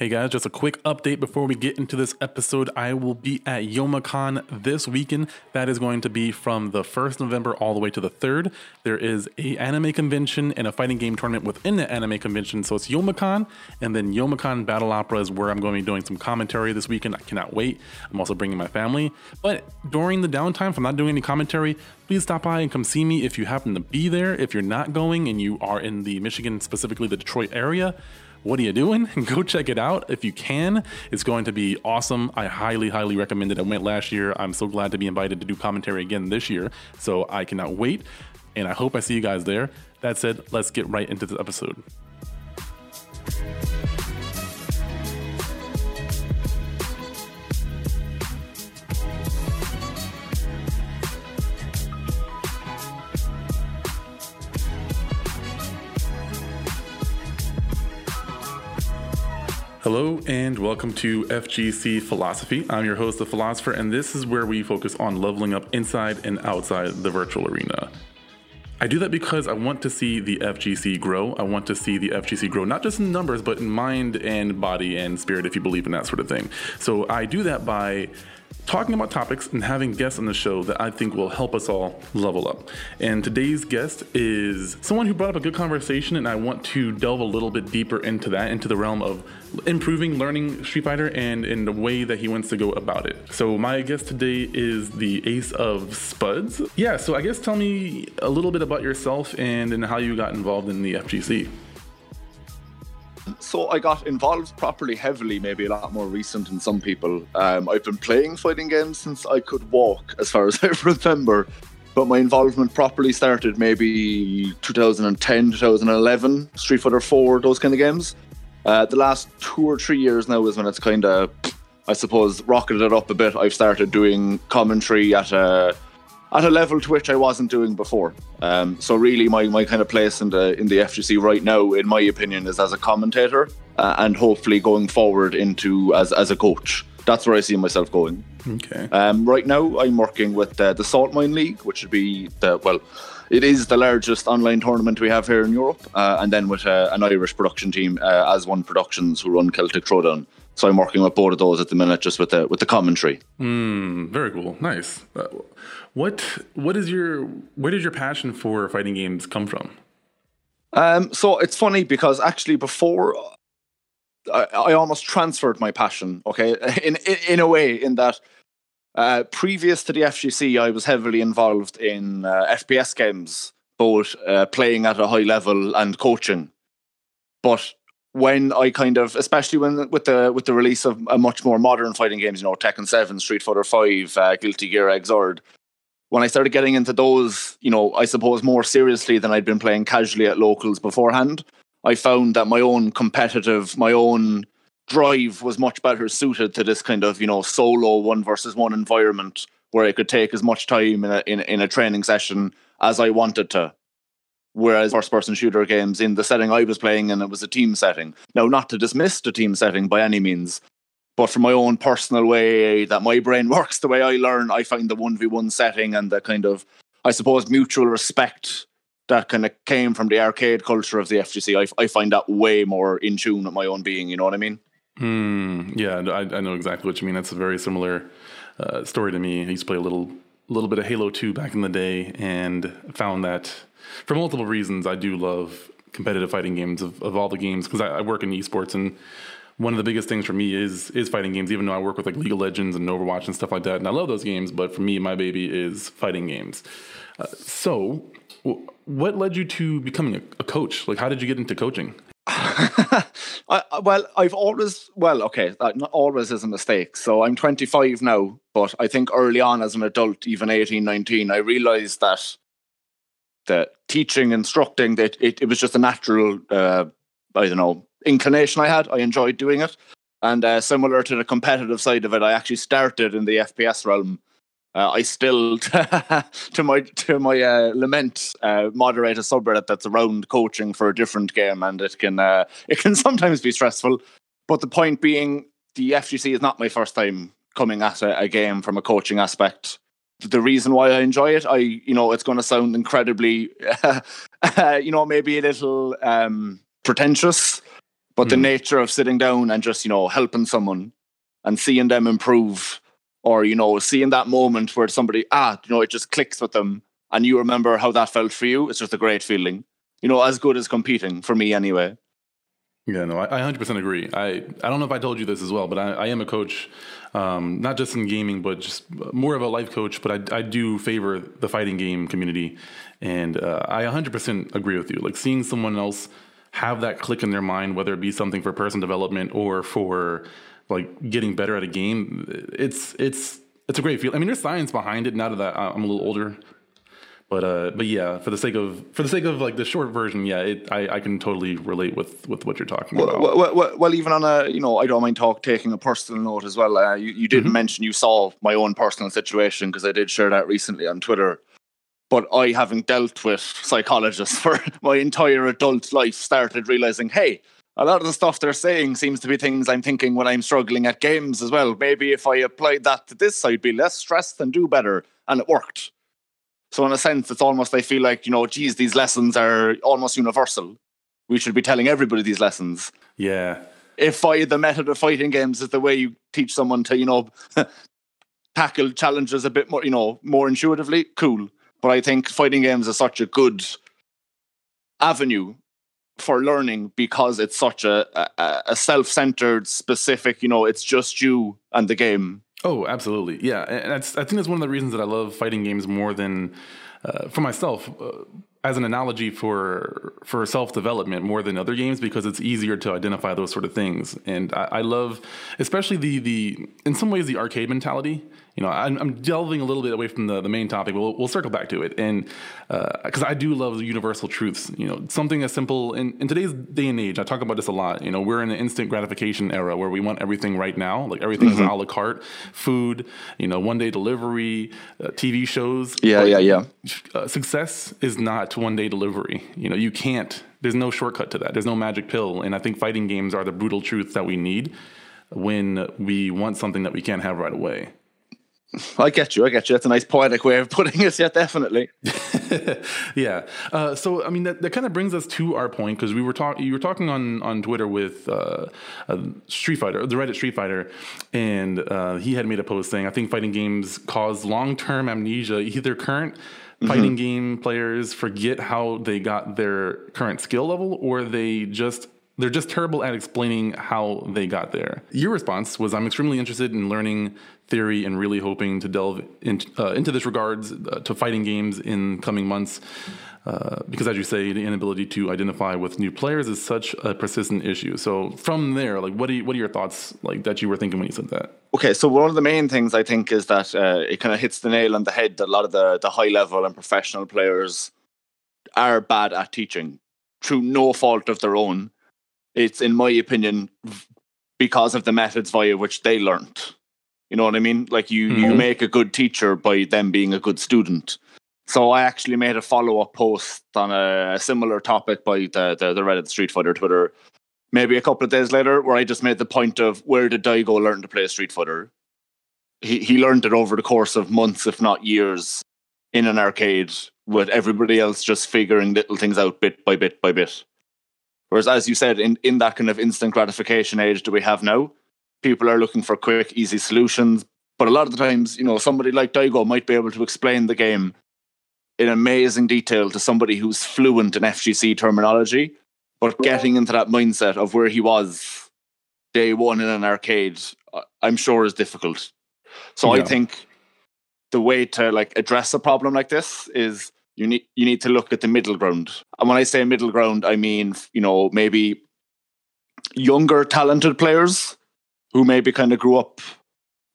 Hey guys, just a quick update before we get into this episode. I will be at Youmacon this weekend. That is going to be from the 1st November all the way to the 3rd. There is a anime convention and a fighting game tournament within the anime convention. So it's Youmacon and then Youmacon Battle Opera is where I'm going to be doing some commentary this weekend. I cannot wait. I'm also bringing my family. But during the downtime, if I'm not doing any commentary, please stop by and come see me if you happen to be there. If you're not going and you are in the Michigan, specifically the Detroit area, what are you doing? Go check it out if you can. It's going to be awesome. I highly, highly recommend it. I went last year. I'm so glad to be invited to do commentary again this year. So I cannot wait. And I hope I see you guys there. That said, let's get right into the episode. Hello and welcome to FGC Philosophy. I'm your host, The Philosopher, and this is where we focus on leveling up inside and outside the virtual arena. I do that because I want to see the FGC grow. I want to see the FGC grow, not just in numbers, but in mind and body and spirit, if you believe in that sort of thing. So I do that by talking about topics and having guests on the show that I think will help us all level up. And today's guest is someone who brought up a good conversation, and I want to delve a little bit deeper into that, into the realm of improving learning Street Fighter and in the way that he wants to go about it. So, my guest today is the Ace of Spuds. Yeah, so I guess tell me a little bit about yourself and, and how you got involved in the FGC so I got involved properly heavily, maybe a lot more recent than some people. Um, I've been playing fighting games since I could walk, as far as I remember. But my involvement properly started maybe 2010, 2011, Street Fighter 4, those kind of games. Uh, the last two or three years now is when it's kind of, I suppose, rocketed it up a bit. I've started doing commentary at a at a level to which I wasn't doing before. Um, so really, my, my kind of place in the in the FGC right now, in my opinion, is as a commentator uh, and hopefully going forward into as as a coach. That's where I see myself going. Okay. Um, right now, I'm working with uh, the Salt Mine League, which would be the well, it is the largest online tournament we have here in Europe, uh, and then with uh, an Irish production team, uh, as One Productions, who run Celtic Throwdown. So I'm working with both of those at the minute, just with the with the commentary. Mm, very cool, nice. Uh, what what is your where did your passion for fighting games come from? Um, so it's funny because actually before I, I almost transferred my passion. Okay, in in, in a way, in that uh, previous to the FGC, I was heavily involved in uh, FPS games, both uh, playing at a high level and coaching. But when I kind of, especially when with the with the release of a much more modern fighting games, you know, Tekken Seven, Street Fighter Five, uh, Guilty Gear Xrd, when I started getting into those, you know, I suppose more seriously than I'd been playing casually at locals beforehand, I found that my own competitive, my own drive was much better suited to this kind of, you know, solo one versus one environment where I could take as much time in a, in, in a training session as I wanted to. Whereas first person shooter games in the setting I was playing and it was a team setting. Now, not to dismiss the team setting by any means, but for my own personal way that my brain works, the way I learn, I find the 1v1 setting and the kind of, I suppose, mutual respect that kind of came from the arcade culture of the FGC. I, I find that way more in tune with my own being. You know what I mean? Hmm. yeah, I, I, know exactly what you mean. That's a very similar uh, story to me. I used to play a little, little bit of Halo 2 back in the day and found that for multiple reasons, I do love competitive fighting games of, of all the games because I, I work in esports and one of the biggest things for me is is fighting games. Even though I work with like League of Legends and Overwatch and stuff like that, and I love those games, but for me, my baby is fighting games. Uh, so, what led you to becoming a, coach? Like, how did you get into coaching? I, well, I've always well, okay, not always is a mistake. So I'm 25 now, but I think early on as an adult, even 18, 19, I realized that the teaching, instructing, that it, it was just a natural, uh, I don't know, inclination I had. I enjoyed doing it. And uh, similar to the competitive side of it, I actually started in the FPS realm. Uh, I still, to my to my uh, lament, uh, moderate a subreddit that's around coaching for a different game, and it can uh, it can sometimes be stressful. But the point being, the FGC is not my first time coming at a, a game from a coaching aspect the reason why I enjoy it. I, you know, it's going to sound incredibly, you know, maybe a little um, pretentious, But mm. the nature of sitting down and just, you know, helping someone and seeing them improve or, you know, seeing that moment where somebody, ah, you know, it just clicks with them and you remember how that felt for you, it's just a great feeling. You know, as good as competing for me anyway. Yeah, no, I, I 100% agree. I, I don't know if I told you this as well, but I, I am a coach, um, not just in gaming, but just more of a life coach. But I, I do favor the fighting game community. And uh, I 100% agree with you. Like seeing someone else have that click in their mind, whether it be something for person development or for like getting better at a game, it's, it's, it's a great feel. I mean, there's science behind it. Now that I'm a little older, but uh, but yeah, for the sake of for the sake of like the short version, yeah, it, I I can totally relate with with what you're talking well, about. Well, well, well, even on a you know, I don't mind talk taking a personal note as well. Uh, you you didn't mm-hmm. mention you saw my own personal situation because I did share that recently on Twitter. But I, having dealt with psychologists for my entire adult life, started realizing, hey, a lot of the stuff they're saying seems to be things I'm thinking when I'm struggling at games as well. Maybe if I applied that to this, I'd be less stressed and do better. And it worked. So in a sense, it's almost I feel like you know, geez, these lessons are almost universal. We should be telling everybody these lessons. Yeah. If I, the method of fighting games is the way you teach someone to, you know, tackle challenges a bit more, you know, more intuitively, cool. But I think fighting games is such a good avenue for learning because it's such a, a, a self-centered, specific, you know, it's just you and the game Oh, absolutely. Yeah. And I think that's one of the reasons that I love fighting games more than uh, for myself. Uh, as an analogy for for self development more than other games because it's easier to identify those sort of things. And I, I, love, especially the the in some ways the arcade mentality you know, I'm, I'm, delving a little bit away from the, the main topic, but we'll, we'll circle back to it. And because uh, I do love the universal truths, you know, something as simple in, in today's day and age, I talk about this a lot. You know, we're in an instant gratification era where we want everything right now, like everything mm-hmm. is a la carte, food, you know, one day delivery, uh, TV shows. Yeah, yeah, yeah. Uh, success is not one day delivery. You know, you can't, there's no shortcut to that. There's no magic pill. And I think fighting games are the brutal truth that we need when we want something that we can't have right away. I get you. I get you. That's a nice poetic way of putting it. Yeah, definitely. yeah. Uh, so, I mean, that, that kind of brings us to our point because we were talking. You were talking on on Twitter with uh, Street Fighter, the Reddit Street Fighter, and uh, he had made a post saying, "I think fighting games cause long term amnesia. Either current." Fighting mm-hmm. game players forget how they got their current skill level, or they just they're just terrible at explaining how they got there. Your response was I'm extremely interested in learning theory and really hoping to delve in, uh, into this regards uh, to fighting games in coming months. Uh, because, as you say, the inability to identify with new players is such a persistent issue. So, from there, like, what are you, what are your thoughts like that you were thinking when you said that? Okay, so one of the main things I think is that uh, it kind of hits the nail on the head that a lot of the the high level and professional players are bad at teaching through no fault of their own it's in my opinion because of the methods via which they learned. You know what I mean? Like you, mm-hmm. you make a good teacher by them being a good student. So I actually made a follow up post on a, similar topic by the, the, the Reddit Street Fighter Twitter, maybe a couple of days later, where I just made the point of where did Daigo learn to play Street Fighter? He he learned it over the course of months, if not years, in an arcade with everybody else just figuring little things out bit by bit by bit. Whereas, as you said, in, in that kind of instant gratification age that we have now, people are looking for quick, easy solutions. But a lot of the times, you know, somebody like Daigo might be able to explain the game in amazing detail to somebody who's fluent in FGC terminology. But getting into that mindset of where he was day one in an arcade, uh, I'm sure is difficult. So yeah. I think the way to like address a problem like this is you need you need to look at the middle ground. And when I say middle ground, I mean you know maybe younger talented players who maybe kind of grew up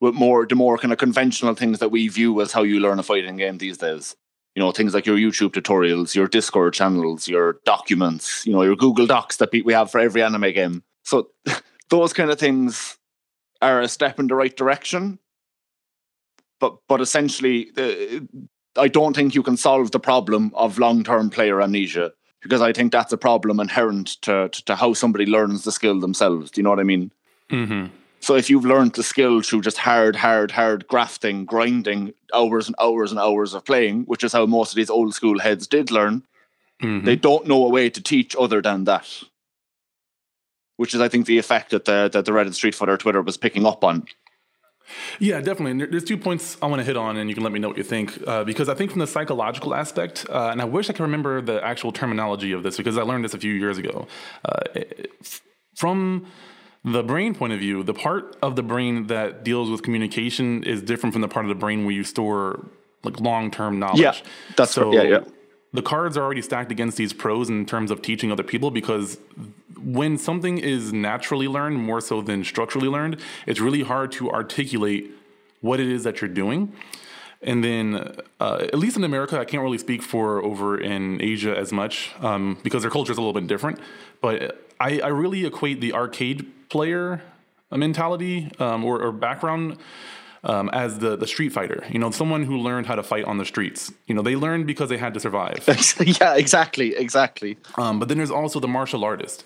with more the more kind of conventional things that we view as how you learn a fighting game these days. You know, things like your YouTube tutorials, your Discord channels, your documents, you know, your Google Docs that we have for every anime game. So those kind of things are a step in the right direction. But but essentially, the, I don't think you can solve the problem of long term player amnesia because I think that's a problem inherent to, to, to, how somebody learns the skill themselves. Do you know what I mean? Mm-hmm. So if you've learned the skill through just hard, hard, hard grafting, grinding, hours and hours and hours of playing, which is how most of these old school heads did learn, mm-hmm. they don't know a way to teach other than that. which is I think the effect that the that the Reddit Street Fighter Twitter was picking up on. Yeah, definitely. there's two points I want to hit on, and you can let me know what you think. Uh, because I think from the psychological aspect, uh, and I wish I could remember the actual terminology of this because I learned this a few years ago. Uh, from the brain point of view, the part of the brain that deals with communication is different from the part of the brain where you store like long term knowledge. Yeah, that's so. Yeah, yeah. The cards are already stacked against these pros in terms of teaching other people because when something is naturally learned more so than structurally learned, it's really hard to articulate what it is that you're doing. And then, uh, at least in America, I can't really speak for over in Asia as much um, because their culture is a little bit different. But I, I really equate the arcade player mentality um, or, or, background um, as the the street fighter. You know, someone who learned how to fight on the streets. You know, they learned because they had to survive. yeah, exactly, exactly. Um, but then there's also the martial artist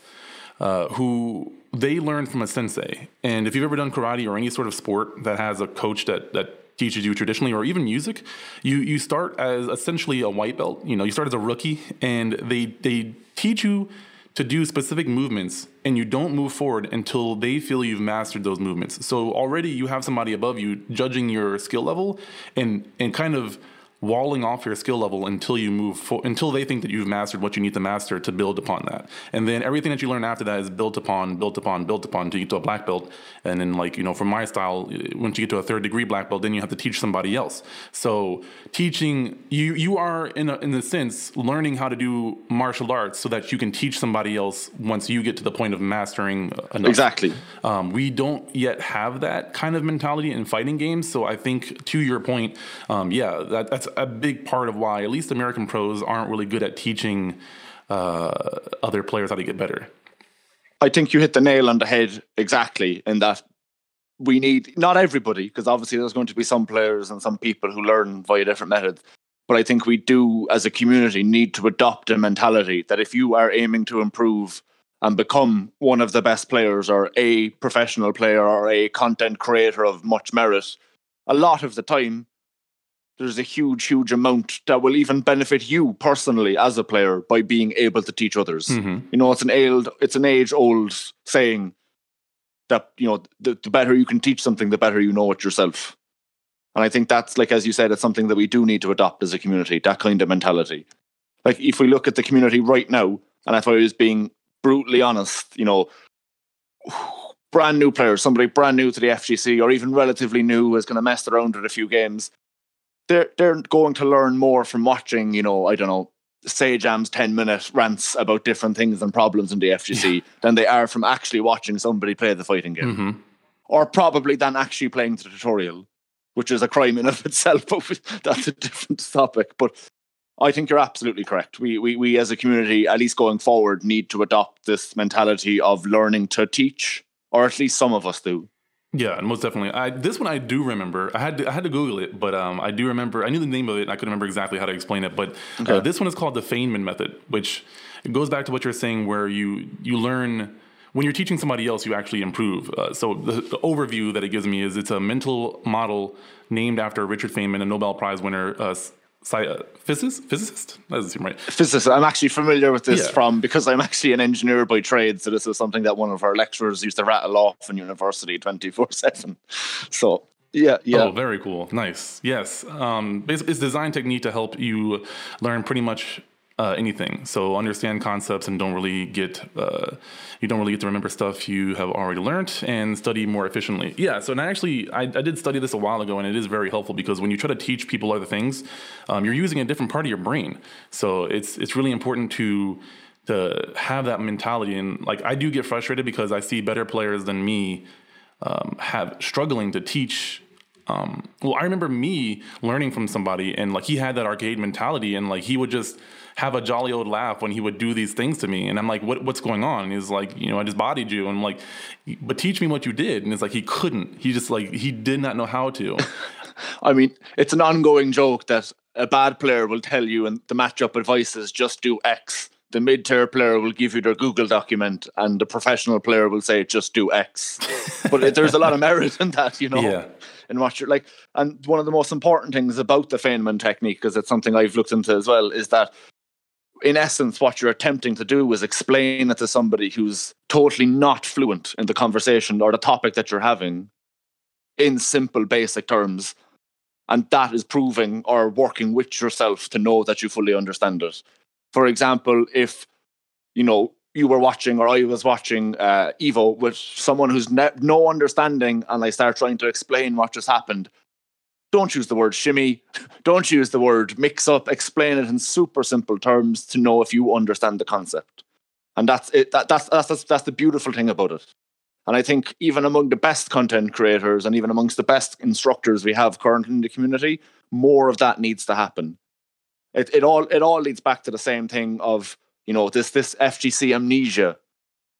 uh, who they learn from a sensei. And if you've ever done karate or any sort of sport that has a coach that that teaches you traditionally or even music, you you start as essentially a white belt. You know, you start as a rookie and they they teach you to do specific movements and you don't move forward until they feel you've mastered those movements. So already you have somebody above you judging your skill level and and kind of walling off your skill level until you move for, until they think that you've mastered what you need to master to build upon that. And then everything that you learn after that is built upon, built upon, built upon until you get to a black belt. And then like, you know, from my style, once you get to a third degree black belt, then you have to teach somebody else. So teaching you you are in a, in the sense learning how to do martial arts so that you can teach somebody else once you get to the point of mastering enough. Exactly. Um, we don't yet have that kind of mentality in fighting games. So I think to your point, um, yeah, that, that's a big part of why at least American pros aren't really good at teaching uh, other players how to get better. I think you hit the nail on the head exactly in that we need not everybody because obviously there's going to be some players and some people who learn via different methods but i think we do as a community need to adopt a mentality that if you are aiming to improve and become one of the best players or a professional player or a content creator of much merit a lot of the time there's a huge, huge amount that will even benefit you personally as a player by being able to teach others. Mm-hmm. You know, it's an old, it's an age old saying that you know the, the better you can teach something, the better you know it yourself. And I think that's like as you said, it's something that we do need to adopt as a community. That kind of mentality. Like if we look at the community right now, and if I was being brutally honest, you know, brand new players, somebody brand new to the FGC, or even relatively new, is going to mess around with a few games they're they're going to learn more from watching, you know, I don't know, Sajam's 10 minute rants about different things and problems in the FGC yeah. than they are from actually watching somebody play the fighting game. Mm-hmm. Or probably than actually playing the tutorial, which is a crime in of itself, but that's a different topic. But I think you're absolutely correct. We, we, we as a community, at least going forward, need to adopt this mentality of learning to teach, or at least some of us do. Yeah, most definitely. I this one I do remember. I had to, I had to Google it, but um, I do remember. I knew the name of it. I couldn't remember exactly how to explain it. But uh, okay. uh, this one is called the Feynman method, which it goes back to what you're saying, where you you learn when you're teaching somebody else, you actually improve. Uh, so the, the, overview that it gives me is it's a mental model named after Richard Feynman, a Nobel Prize winner, uh, physicist. Physicist. That doesn't seem right. Physicist. I'm actually familiar with this yeah. from because I'm actually an engineer by trade. So this is something that one of our lecturers used to rattle off in university 24 seven. So yeah, yeah. Oh, very cool. Nice. Yes. Um, basically, it's design technique to help you learn pretty much uh, anything. So understand concepts and don't really get uh, you don't really get to remember stuff you have already learned and study more efficiently. Yeah. So and I actually I, I did study this a while ago and it is very helpful because when you try to teach people other things, um, you're using a different part of your brain. So it's it's really important to to have that mentality and like I do get frustrated because I see better players than me um, have struggling to teach um, well, I remember me learning from somebody, and like he had that arcade mentality, and like he would just have a jolly old laugh when he would do these things to me. And I'm like, what, what's going on? And he's like, you know, I just bodied you. And I'm like, but teach me what you did. And it's like, he couldn't. He just like, he did not know how to. I mean, it's an ongoing joke that a bad player will tell you, and the matchup advice is just do X. The mid tier player will give you their Google document, and the professional player will say just do X. but there's a lot of merit in that, you know. Yeah. And what you're like, and one of the most important things about the Feynman technique, because it's something I've looked into as well, is that in essence, what you're attempting to do is explain it to somebody who's totally not fluent in the conversation or the topic that you're having in simple, basic terms. And that is proving or working with yourself to know that you fully understand it. For example, if you know you were watching or I was watching uh, Evo with someone who's ne- no understanding, and I start trying to explain what just happened, don't use the word shimmy. Don't use the word mix up. Explain it in super simple terms to know if you understand the concept. And that's it. That, that's, that's, that's, the beautiful thing about it. And I think even among the best content creators and even amongst the best instructors we have currently in the community, more of that needs to happen. It, it all it all leads back to the same thing of you know this this FGC amnesia,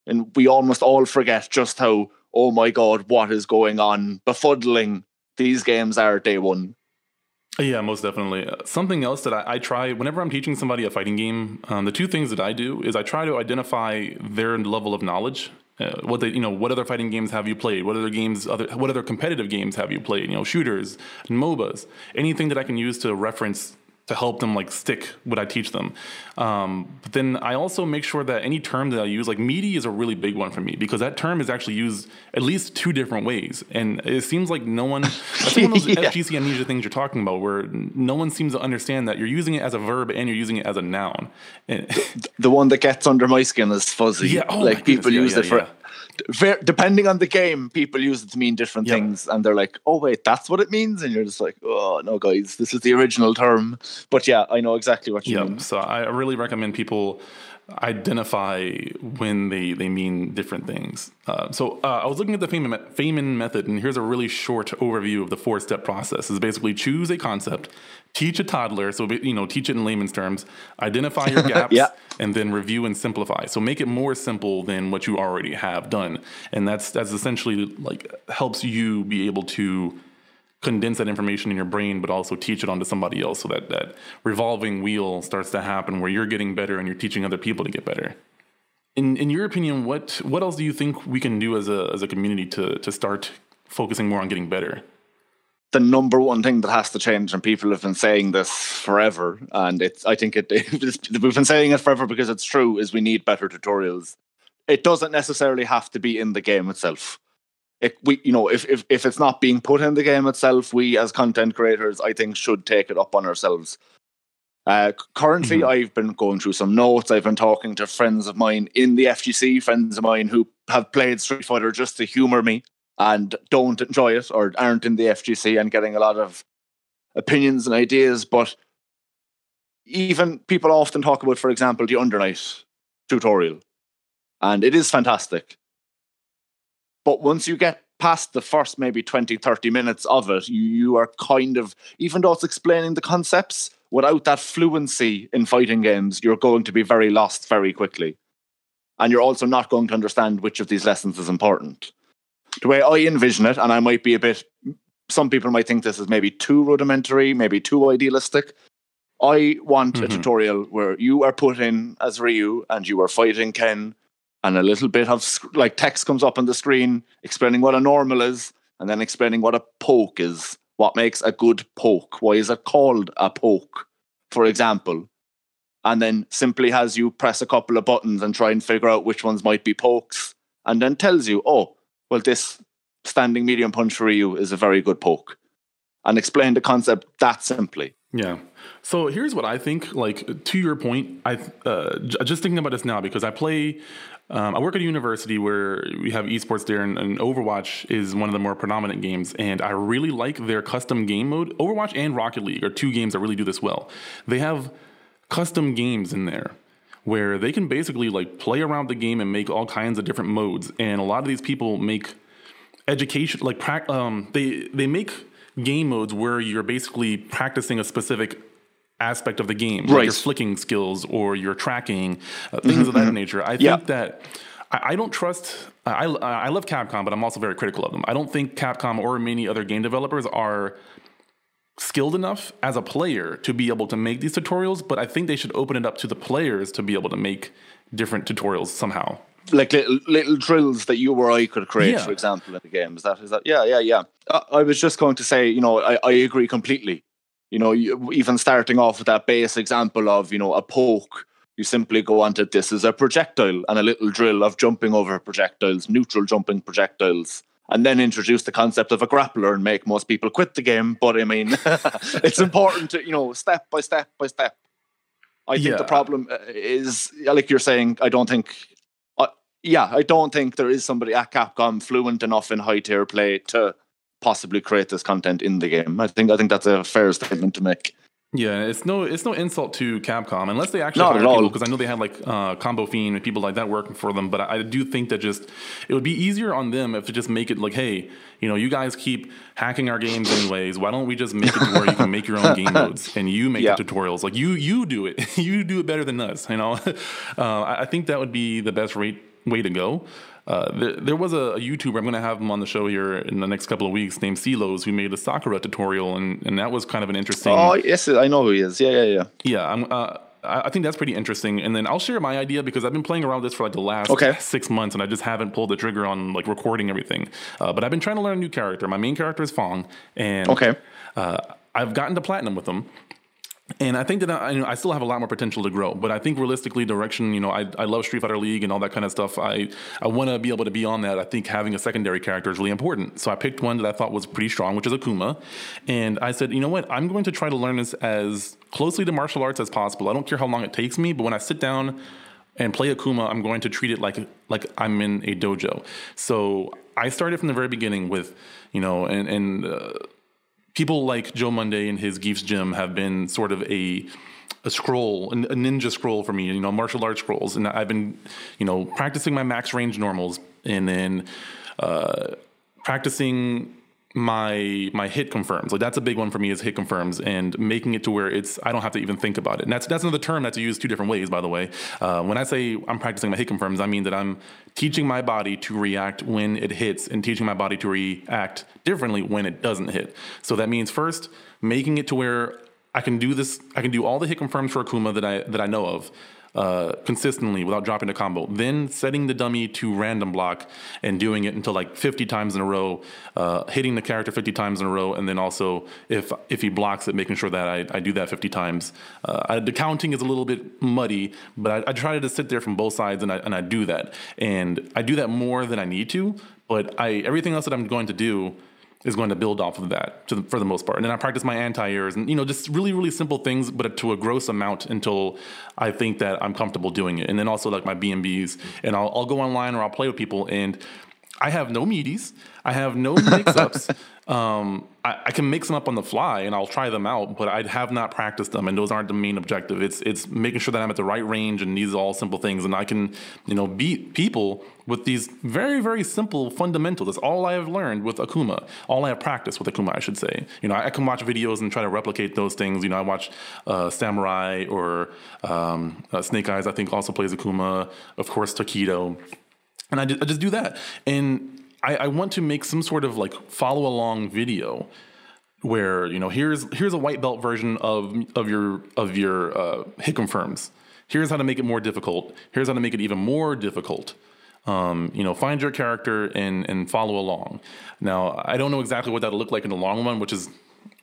and we almost all forget just how oh my god what is going on befuddling these games are day one. Yeah, most definitely. Something else that I, I, try whenever I'm teaching somebody a fighting game, um, the two things that I do is I try to identify their level of knowledge. Uh, what they, you know, what other fighting games have you played? What other games, other, what other competitive games have you played? You know, shooters, MOBAs, anything that I can use to reference to help them like stick what I teach them. Um, but then I also make sure that any term that I use, like meaty is a really big one for me because that term is actually used at least two different ways. And it seems like no one, that's one of those yeah. FGC amnesia things you're talking about where no one seems to understand that you're using it as a verb and you're using it as a noun. the, the one that gets under my skin is fuzzy. Yeah, oh like people use yeah, it for ver- depending on the game, people use it to mean different things, and they're like, "Oh wait, that's what it means," and you're just like, "Oh no, guys, this is the original term." But yeah, I know exactly what you yep. mean. So I really recommend people identify when they, they mean different things. Uh, so uh, I was looking at the Feynman, Feynman method, and here's a really short overview of the four step process. Is basically choose a concept, teach a toddler, so you know, teach it in layman's terms, identify your gaps, yeah. and then review and simplify. So make it more simple than what you already have done, and that's that's essentially like helps you be able to condense that information in your brain, but also teach it onto somebody else so that that revolving wheel starts to happen where you're getting better and you're teaching other people to get better. In in your opinion, what what else do you think we can do as a as a community to to start focusing more on getting better? The number one thing that has to change, and people have been saying this forever, and it's I think it we've been saying it forever because it's true, is we need better tutorials. It doesn't necessarily have to be in the game itself it, we you know if, if if it's not being put in the game itself, we as content creators, I think, should take it up on ourselves. Uh, currently, mm-hmm. I've been going through some notes. I've been talking to friends of mine in the FGC, friends of mine who have played Street Fighter just to humor me and don't enjoy it or aren't in the FGC and getting a lot of opinions and ideas. But even people often talk about, for example, the Undernight tutorial, and it is fantastic. But once you get past the first maybe 20, 30 minutes of it, you, you are kind of, even though it's explaining the concepts, without that fluency in fighting games, you're going to be very lost very quickly. And you're also not going to understand which of these lessons is important. The way I envision it, and I might be a bit, some people might think this is maybe too rudimentary, maybe too idealistic. I want mm-hmm. a tutorial where you are put in as Ryu and you are fighting Ken and a little bit of like text comes up on the screen explaining what a normal is and then explaining what a poke is. What makes a good poke? Why is it called a poke for example? And then simply has you press a couple of buttons and try and figure out which ones might be pokes and then tells you oh well this standing medium punch for you is a very good poke and explain the concept that simply yeah so here's what I think. Like to your point, I uh, just thinking about this now because I play um, I work at a university where we have esports there, and, and, Overwatch is one of the more predominant games. And I really like their custom game mode. Overwatch and Rocket League are two games that really do this well. They have custom games in there where they can basically like play around the game and make all kinds of different modes. And a lot of these people make education like um, they they make game modes where you're basically practicing a specific aspect of the game, like your flicking skills or your tracking, uh, things mm-hmm, of that mm-hmm. nature. I think that I, I, don't trust. I I love Capcom, but I'm also very critical of them. I don't think Capcom or many other game developers are skilled enough as a player to be able to make these tutorials. But I think they should open it up to the players to be able to make different tutorials somehow. Like little, little drills that you or I could create, yeah. for example, in the game. Is that is that? Yeah, yeah, yeah. I, I was just going to say, you know, I, I agree completely you know, even starting off with that base example of, you know, a poke, You simply go on to this is a projectile and a little drill of jumping over projectiles, neutral jumping projectiles, and then introduce the concept of a grappler and make most people quit the game. But I mean, it's important to, you know, step by step by step. I think Yeah. the problem uh, is, like you're saying, I don't think, yeah, I don't think there is somebody at Capcom fluent enough in high tier play to possibly create this content in the game. I think I think that's a fair statement to make. Yeah, it's no it's no insult to Capcom unless they actually Not hire at all. people because I know they have like uh, Combo Fiend and people like that working for them. But I, I do think that just it would be easier on them if to just make it like, hey, you know, you guys keep hacking our games anyways. Why don't we just make it to where you can make your own game modes and you make Yeah. the tutorials? Like you you do it, you do it better than us. You know, uh, I, I think that would be the best rate way to go. Uh, there, there was a, a YouTuber, I'm going to have him on the show here in the next couple of weeks, named Silos, who made a Sakura tutorial, and, and that was kind of an interesting. Oh yes, I know who he is. Yeah, yeah, yeah. Yeah, I'm, uh, I think that's pretty interesting. And then I'll share my idea because I've been playing around with this for like the last Okay. six months, and I just haven't pulled the trigger on like recording everything. Uh, but I've been trying to learn a new character. My main character is Fang, and Okay. uh, I've gotten to platinum with him. And I think that I, you know, I still have a lot more potential to grow, but I think realistically, direction. You know, I, I love Street Fighter League and all that kind of stuff. I I want to be able to be on that. I think having a secondary character is really important. So I picked one that I thought was pretty strong, which is Akuma. And I said, you know what? I'm going to try to learn this as closely to martial arts as possible. I don't care how long it takes me, but when I sit down and play Akuma, I'm going to treat it like like I'm in a dojo. So I started from the very beginning with, you know, and and. Uh, people like Joe Monday and his Geef's Gym have been sort of a a scroll, a ninja scroll for me, you know, martial arts scrolls. And I've been, you know, practicing my max range normals and then uh, practicing my my hit confirms. Like that's a big one for me is hit confirms and making it to where it's I don't have to even think about it. And that's that's another term that's used two different ways, by the way. Uh, when I say I'm practicing my hit confirms, I mean that I'm teaching my body to react when it hits and teaching my body to react differently when it doesn't hit. So that means first making it to where I can do this. I can do all the hit confirms for Akuma that I that I know of uh, consistently without dropping a combo. Then setting the dummy to random block and doing it until like 50 times in a row, uh, hitting the character 50 times in a row, and then also if if he blocks it, making sure that I, I do that 50 times. Uh, I, the counting is a little bit muddy, but I, I try to sit there from both sides and I and I do that, and I do that more than I need to. But I everything else that I'm going to do is going to build off of that the, for the most part. And then I practice my anti-airs and, you know, just really, really simple things, but to a gross amount until I think that I'm comfortable doing it. And then also like my B&Bs and I'll, I'll go online or I'll play with people and I have no meaties. I have no mix-ups. um, I, I can mix them up on the fly and I'll try them out, but I have not practiced them, and those aren't the main objective. It's it's making sure that I'm at the right range, and these are all simple things, and I can you know beat people with these very very simple fundamentals. That's all I have learned with Akuma. All I have practiced with Akuma, I should say. You know, I, I can watch videos and try to replicate those things. You know, I watch uh, Samurai or um, uh, Snake Eyes. I think also plays Akuma. Of course, Tokido and I just, I just do that. And I, I want to make some sort of like follow along video where you know here's here's a white belt version of of your of your uh, hit confirms. Here's how to make it more difficult. Here's how to make it even more difficult. Um, you know, find your character and and follow along. Now, I don't know exactly what that'll look like in the long run, which is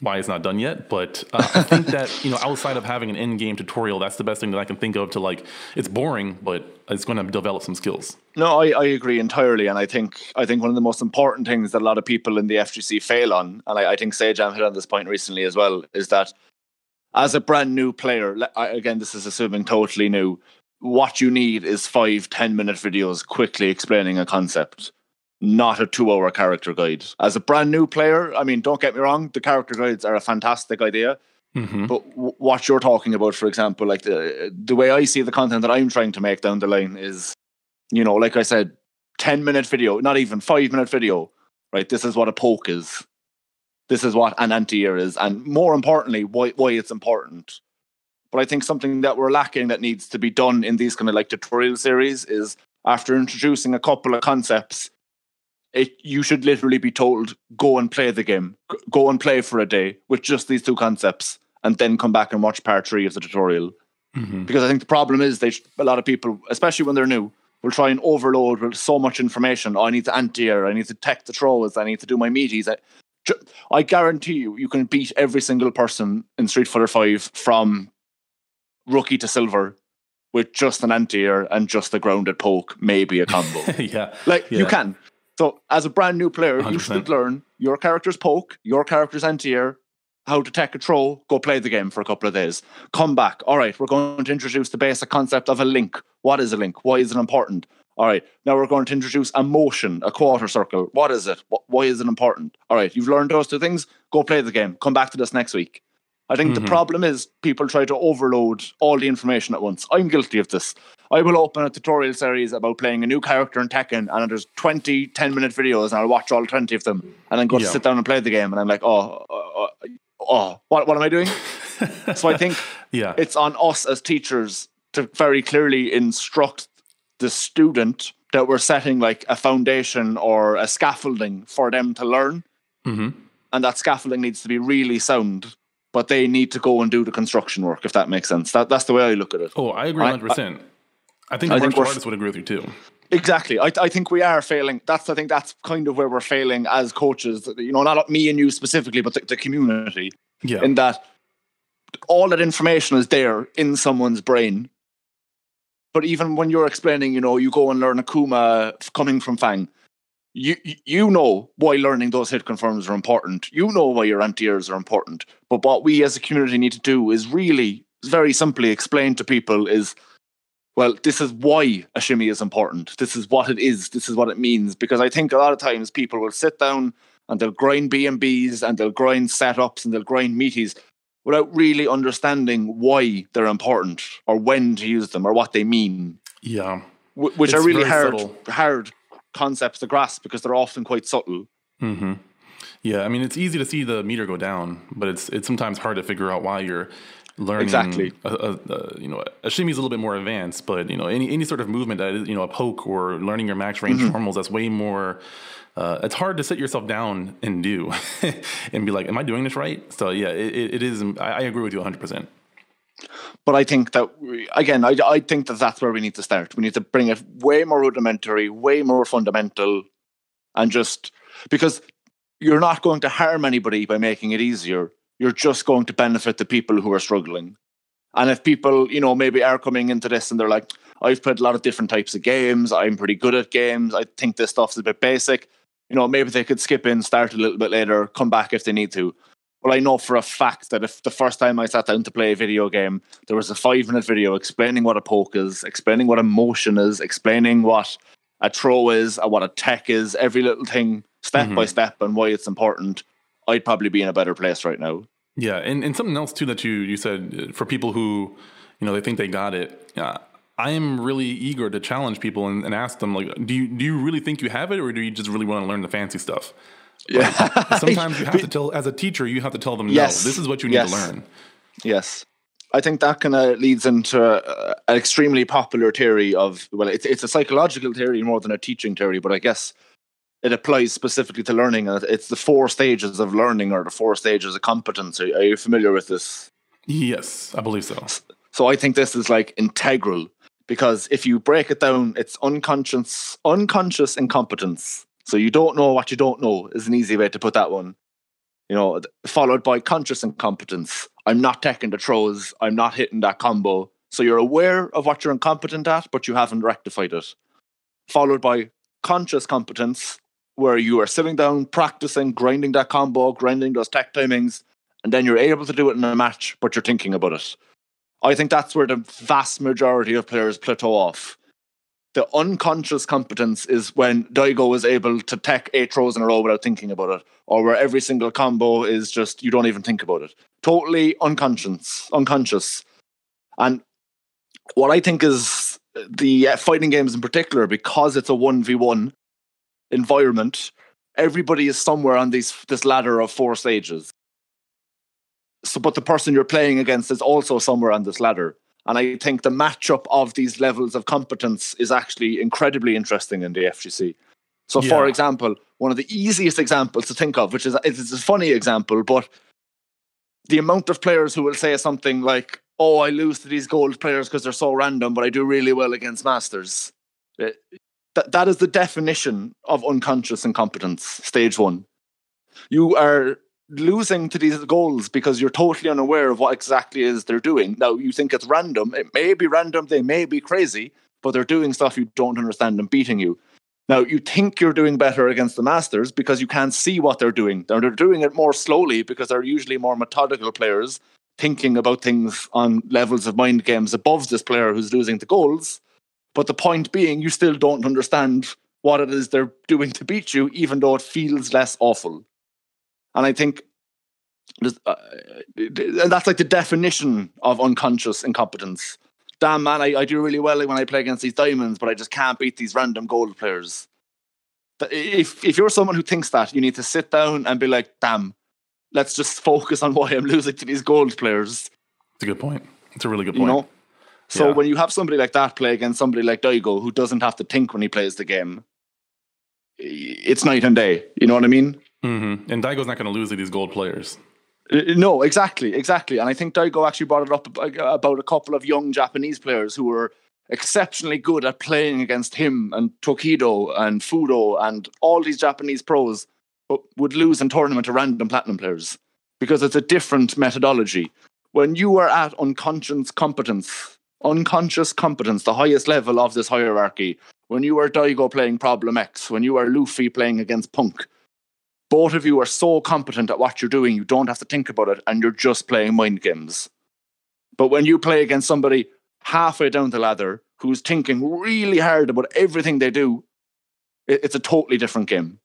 why it's not done yet. But uh, I think that you know, outside of having an end game tutorial, that's the best thing that I can think of to like. It's boring, but it's going to develop some skills. No, I, I agree entirely, and I think I think one of the most important things that a lot of people in the FGC fail on, and I, I think Sajam hit on this point recently as well, is that as a brand new player, again, this is assuming totally new. What you need is five, 10 minute videos quickly explaining a concept, not a two hour character guide. As a brand new player, I mean, don't get me wrong, the character guides are a fantastic idea. Mm-hmm. But w- what you're talking about, for example, like the the way I see the content that I'm trying to make down the line is, you know, like I said, ten minute video, not even five minute video, right? This is what a poke is. This is what an anti-air is, and more importantly, why why it's important. But I think something that we're lacking that needs to be done in these kind of like tutorial series is after introducing a couple of concepts, it you should literally be told go and play the game, go and play for a day with just these two concepts, and then come back and watch part three of the tutorial. Mm-hmm. Because I think the problem is they a lot of people, especially when they're new, will try and overload with so much information. Oh, I need to anti-air, I need to tech the throws, I need to do my meaties. I, I guarantee you, you can beat every single person in Street Fighter Five from rookie to silver with just an anti-air and just a grounded poke, maybe a combo. yeah. Like Yeah. you can. So as a brand new player, you 100%. should learn your character's poke, your character's anti-air, how to tech a throw, go play the game for a couple of days. Come back. All right, we're going to introduce the basic concept of a link. What is a link? Why is it important? All right, now we're going to introduce a motion, a quarter circle. What is it? Why is it important? All right, you've learned those two things. Go play the game. Come back to this next week. I think Mhm. the problem is people try to overload all the information at once. I'm guilty of this. I will open a tutorial series about playing a new character in Tekken, and there's 20 10 minute videos, and I'll watch all 20 of them, and then go Yeah. to sit down and play the game, and I'm like, oh, oh, oh, what, what am I doing? so I think yeah. it's on us as teachers to very clearly instruct the student that we're setting like a foundation or a scaffolding for them to learn hmm and that scaffolding needs to be really sound but they need to go and do the construction work if that makes sense that, that's the way i look at it Oh, I agree I- 100%. I, think I the think martial we're- artists would agree with you too. exactly I, I think we are failing that's i think that's kind of where we're failing as coaches you know not me and you specifically but the, the community Yeah. in that all that information is there in someone's brain. But even when you're explaining, you know, you go and learn Akuma f- coming from Fang, you you- know why learning those hit confirms are important. You know why your anti-airs are important. But what we as a community need to do is really very simply explain to people is well, this is why a shimmy is important. This is what it is. This is what it means. Because I think a lot of times people will sit down and they'll grind B&Bs and they'll grind setups and they'll grind meaties without really understanding why they're important or when to use them or what they mean, yeah. which It's are really hard subtle. hard concepts to grasp because they're often quite subtle. Mm-hmm. Yeah, I mean, it's easy to see the meter go down, but it's it's sometimes hard to figure out why you're learning. Exactly. A, a, a, you know, a shimmy is a little bit more advanced, but you know, any any sort of movement that is, you know, a poke or learning your max range Mm-hmm. normals, that's way more. Uh, it's hard to sit yourself down and do, and be like, "Am I doing this right?" So yeah, it, it, is. I, I agree with you 100. percent But I think that we, again, I, I think that that's where we need to start. We need to bring it way more rudimentary, way more fundamental, and just because you're not going to harm anybody by making it easier. You're just going to benefit the people who are struggling. And if people, you know, maybe are coming into this and they're like, I've played a lot of different types of games. I'm pretty good at games. I think this stuff's a bit basic. You know, maybe they could skip in, start a little bit later, come back if they need to. Well, I know for a fact that if the first time I sat down to play a video game, there was a five minute video explaining what a poke is, explaining what a motion is, explaining what a throw is, what a tech is, every little thing step by step and why it's important, I'd probably be in a better place right now. Yeah, and, and something else too that you you said uh, for people who you know they think they got it. Uh, I am really eager to challenge people and, and ask them like, do you do you really think you have it, or do you just really want to learn the fancy stuff? Yeah. Sometimes you have to tell, as a teacher, you have to tell them, no, Yes. this is what you need Yes. to learn. Yes. I think that kind of leads into uh, an extremely popular theory of, well, it's, it's a psychological theory more than a teaching theory, but I guess it applies specifically to learning. It's the four stages of learning or the four stages of competence. Are, are you familiar with this? Yes, I believe so. So I think this is like integral because if you break it down, it's unconscious, unconscious incompetence. So you don't know what you don't know is an easy way to put that one. You know, followed by conscious incompetence. I'm not taking the throws. I'm not hitting that combo. So you're aware of what you're incompetent at, but you haven't rectified it. Followed by conscious competence, where you are sitting down, practicing, grinding that combo, grinding those tech timings, and then you're able to do it in a match, but you're thinking about it. I think that's where the vast majority of players plateau off. The unconscious competence is when Daigo is able to tech eight throws in a row without thinking about it, or where every single combo is just you don't even think about it. Totally unconscious, unconscious. And what I think is the uh, fighting games in particular, because it's a one v one environment, everybody is somewhere on these this ladder of four stages so but the person you're playing against is also somewhere on this ladder and i think the matchup of these levels of competence is actually incredibly interesting in the fgc so for example one of the easiest examples to think of which is it's a funny example but the amount of players who will say something like oh i lose to these gold players because they're so random but i do really well against masters. Eh, that, that is the definition of unconscious incompetence stage one. You are losing to these goals because you're totally unaware of what exactly is they're doing. Now you think it's random. It may be random, they may be crazy, but they're doing stuff you don't understand and beating you. Now you think you're doing better against the masters because you can't see what they're doing. They're, they're doing it more slowly because they're usually more methodical players thinking about things on levels of mind games above this player who's losing the goals. But the point being, you still don't understand what it is they're doing to beat you, even though it feels less awful. And I think uh, that's like the definition of unconscious incompetence. Damn, man, I, I do really well when I play against these diamonds, but I just can't beat these random gold players. If, if you're someone who thinks that, you need to sit down and be like, damn, let's just focus on why I'm losing to these gold players. It's a good point. It's a really good point. You know? So yeah. when you have somebody like that play against somebody like Daigo who doesn't have to think when he plays the game, it's night and day. You know what I mean? Mm-hmm. And Daigo's not going to lose to these gold players. Uh, no, exactly, exactly. And I think Daigo actually brought it up about a couple of young Japanese players who were exceptionally good at playing against him and Tokido and Fuudo and all these Japanese pros, would lose in tournament to random platinum players because it's a different methodology. When you are at unconscious competence, unconscious competence, the highest level of this hierarchy, when you are Daigo playing Problem X, when you are Luffy playing against Punk, both of you are so competent at what you're doing, you don't have to think about it, and you're just playing mind games. But when you play against somebody halfway down the ladder who's thinking really hard about everything they do, it's a totally different game.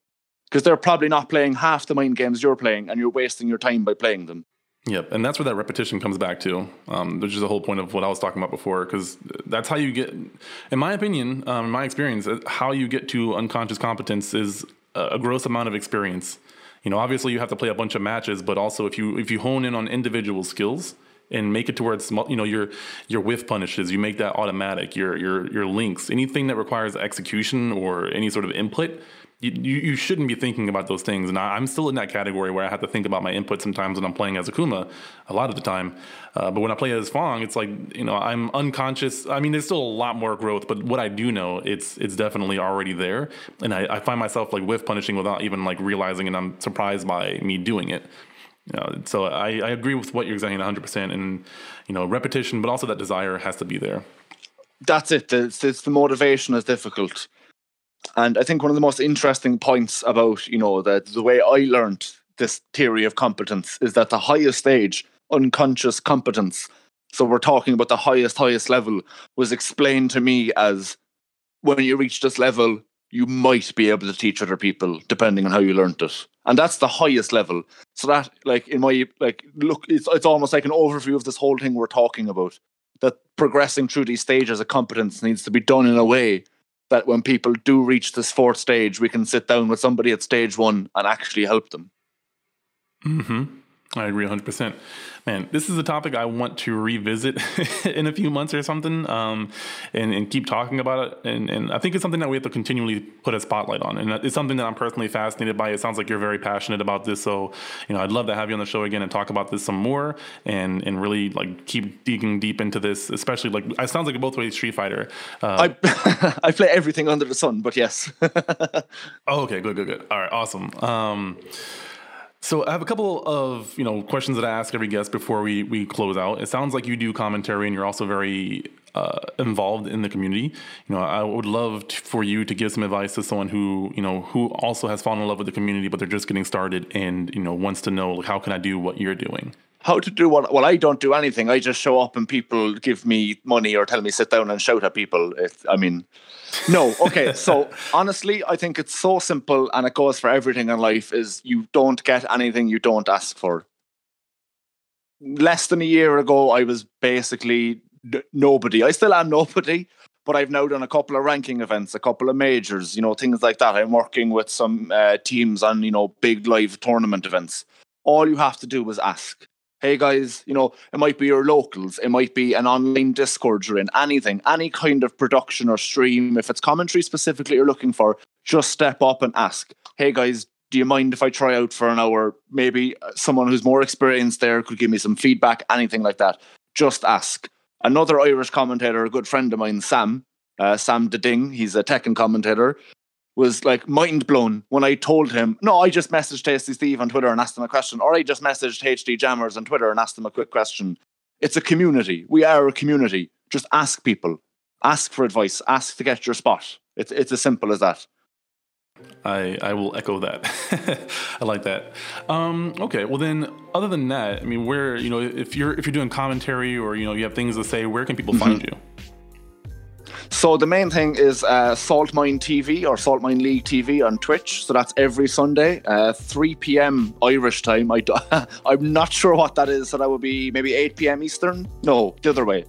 Because they're probably not playing half the mind games you're playing, and you're wasting your time by playing them. Yep, and that's where that repetition comes back to, um, which is the whole point of what I was talking about before. Because that's how you get, in my opinion, um, in my experience, uh, how you get to unconscious competence is a gross amount of experience. You know, obviously you have to play a bunch of matches, but also if you if you hone in on individual skills and make it to where it's you know your your whiff punishes, you make that automatic. Your your your links, anything that requires execution or any sort of input, you, you shouldn't be thinking about those things. And I, am still in that category where I have to think about my input sometimes when I'm playing as Akuma, a lot of the time. Uh, but when I play as Fang, it's like you know I'm unconscious. I mean, there's still a lot more growth, but what I do know, it's it's definitely already there, and I, I find myself like whiff punishing without even like realizing, and I'm surprised by me doing it. You know, so I, I agree with what you're saying 100, percent and you know repetition, but also that desire has to be there. That's it. It's, it's the motivation is difficult and I think one of the most interesting points about, you know, the, the way I learned this theory of competence is that the highest stage, unconscious competence, so we're talking about the highest, highest level, was explained to me as when you reach this level, you might be able to teach other people depending on how you learned it. And that's the highest level. So that like in my like look it's it's almost like an overview of this whole thing we're talking about. That progressing through these stages of competence needs to be done in a way that when people do reach this fourth stage, we can sit down with somebody at stage one and actually help them. Hmm. I agree 100%. Man, this is a topic I want to revisit in a few months or something um, and, and, keep talking about it. And, and, I think it's something that we have to continually put a spotlight on. And it's something that I'm personally fascinated by. It sounds like you're very passionate about this. So, you know, I'd love to have you on the show again and talk about this some more and, and really like keep digging deep into this, especially like it sounds like a both ways Street Fighter. Uh, I, I play everything under the sun, but yes. oh, okay. Good, good, good. All right. Awesome. Um, so I have a couple of you know questions that I ask every guest before we we close out. It sounds like you do commentary and you're also very uh, involved in the community. You know, I would love to, for you to give some advice to someone who you know who also has fallen in love with the community, but they're just getting started and you know wants to know like, how can I do what you're doing how to do what well i don't do anything i just show up and people give me money or tell me sit down and shout at people i mean no okay so honestly i think it's so simple and it goes for everything in life is you don't get anything you don't ask for less than a year ago i was basically nobody i still am nobody but I've now done a couple of ranking events, a couple of majors, you know, things like that. I'm working with some uh, teams on, you know, big live tournament events. All you have to do is ask hey guys, you know, it might be your locals, it might be an online Discord you're in, anything, any kind of production or stream. If it's commentary specifically you're looking for, just step up and ask, hey guys, do you mind if I try out for an hour? Maybe uh, someone who's more experienced there could give me some feedback, anything like that. Just ask. Another Irish commentator, a good friend of mine, Sam, uh, Sam Deding, he's a Tekken commentator. Was like mind blown when I told him, no, I just messaged Tasty Steve on Twitter and asked him a question, or I just messaged HD Jammers on Twitter and asked him a quick question. It's a community. We are a community. Just ask people, ask for advice, ask to get your spot. It's it's as simple as that. I I will echo that. I like that. Um, okay, well then, other than that, I mean, where you know, if you're if you're doing commentary or you know you have things to say, where can people mm-hmm. find you? So the main thing is uh, Salt Mine TV or Salt Mine League TV on Twitch. So that's every Sunday, uh, 3 p.m. Irish time. I I'm not sure what that is. So that would be maybe 8 p.m. Eastern. No, the other way.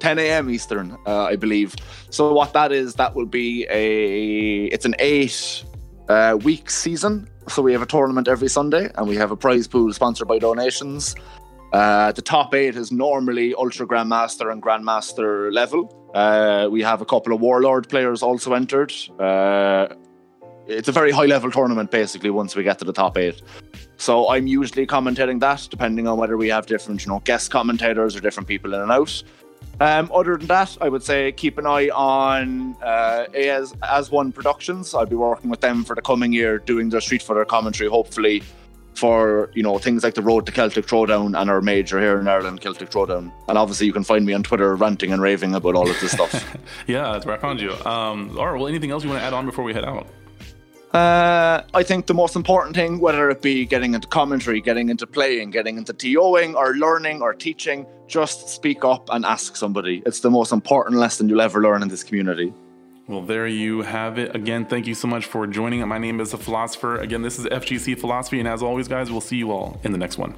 10 a.m. Eastern, uh, I believe. So what that is, that will be a it's an eight uh, week season. So we have a tournament every Sunday, and we have a prize pool sponsored by donations. Uh, the top eight is normally Ultra Grandmaster and Grandmaster level. Uh, we have a couple of Warlord players also entered. Uh, it's a very high level tournament, basically, once we get to the top eight. So I'm usually commentating that, depending on whether we have different, you know, guest commentators or different people in and out. Um, other than that, I would say keep an eye on uh, as as one productions. I'll be working with them for the coming year, doing their Street Fighter commentary. Hopefully, for you know things like the Road to Celtic Throwdown and our major here in Ireland, Celtic Throwdown. And obviously, you can find me on Twitter ranting and raving about all of this stuff. yeah, that's where I found you. Um, all right. Well, anything else you want to add on before we head out? Uh, I think the most important thing, whether it be getting into commentary, getting into playing, getting into TOing, or learning or teaching, just speak up and ask somebody. It's the most important lesson you'll ever learn in this community. Well, there you have it. Again, thank you so much for joining. My name is The Philosopher. Again, this is FGC Philosophy. And as always, guys, we'll see you all in the next one.